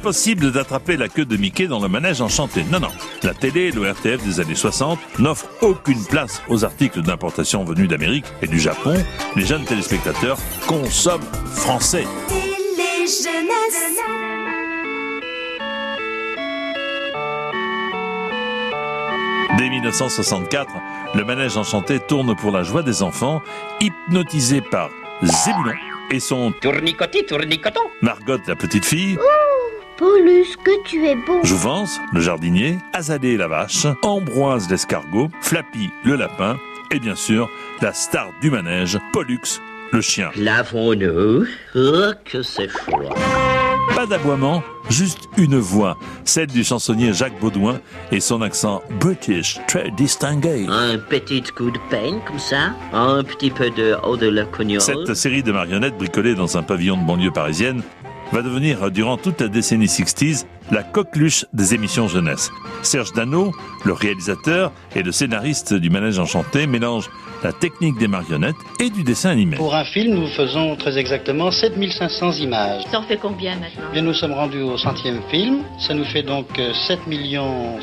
Impossible d'attraper la queue de Mickey dans le manège enchanté. Non, non. La télé et l'ORTF des années 60 n'offrent aucune place aux articles d'importation venus d'Amérique et du Japon. Les jeunes téléspectateurs consomment français. Dès 1964, le manège enchanté tourne pour la joie des enfants, hypnotisé par Zébulon et son Tournicotis, tournicoton. Margot, la petite fille, Paulus, que tu es beau. Jouvence, le jardinier, Azalée la vache, Ambroise l'escargot, Flappy le lapin, et bien sûr, la star du manège, Pollux le chien. Lavons-nous. Oh, que c'est froid. Pas d'aboiement, juste une voix, celle du chansonnier Jacques Baudouin et son accent british très distingué. Un petit coup de peigne comme ça. Un petit peu de eau de la cognole. Cette série de marionnettes bricolées dans un pavillon de banlieue parisienne va devenir, durant toute la décennie 60s, la coqueluche des émissions jeunesse. Serge Dano, le réalisateur et le scénariste du Manège Enchanté, mélange la technique des marionnettes et du dessin animé. Pour un film, nous faisons très exactement 7500 images. Ça en fait combien maintenant? Bien, nous sommes rendus au centième film. Ça nous fait donc euh, 7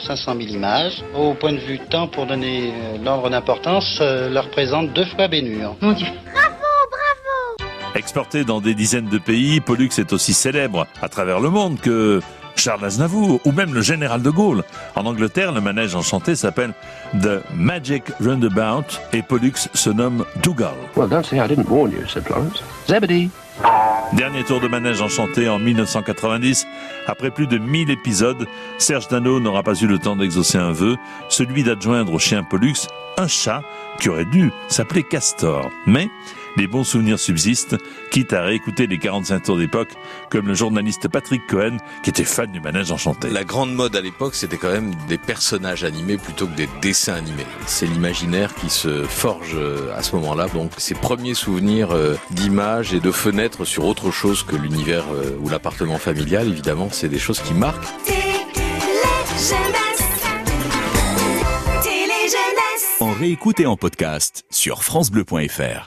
500 000 images. Au point de vue temps, pour donner euh, l'ordre d'importance, euh, leur représente deux fois Bénur. Mon Dieu. Exporté dans des dizaines de pays, Pollux est aussi célèbre à travers le monde que Charles Aznavour ou même le général de Gaulle. En Angleterre, le manège enchanté s'appelle The Magic Roundabout et Pollux se nomme Dougal. Well, don't say I didn't warn you, said Florence. Zebedee. Dernier tour de manège enchanté en 1990. Après plus de 1000 épisodes, Serge Dano n'aura pas eu le temps d'exaucer un vœu, celui d'adjoindre au chien Pollux un chat qui aurait dû s'appeler Castor. Mais les bons souvenirs subsistent, quitte à réécouter les 45 tours d'époque, comme le journaliste Patrick Cohen, qui était fan du manège enchanté. La grande mode à l'époque, c'était quand même des personnages animés plutôt que des dessins animés. C'est l'imaginaire qui se forge euh, à ce moment-là. Donc, ces premiers souvenirs euh, d'images et de fenêtres sur autre chose que l'univers euh, ou l'appartement familial, évidemment, c'est des choses qui marquent. En réécoute et en podcast sur FranceBleu.fr.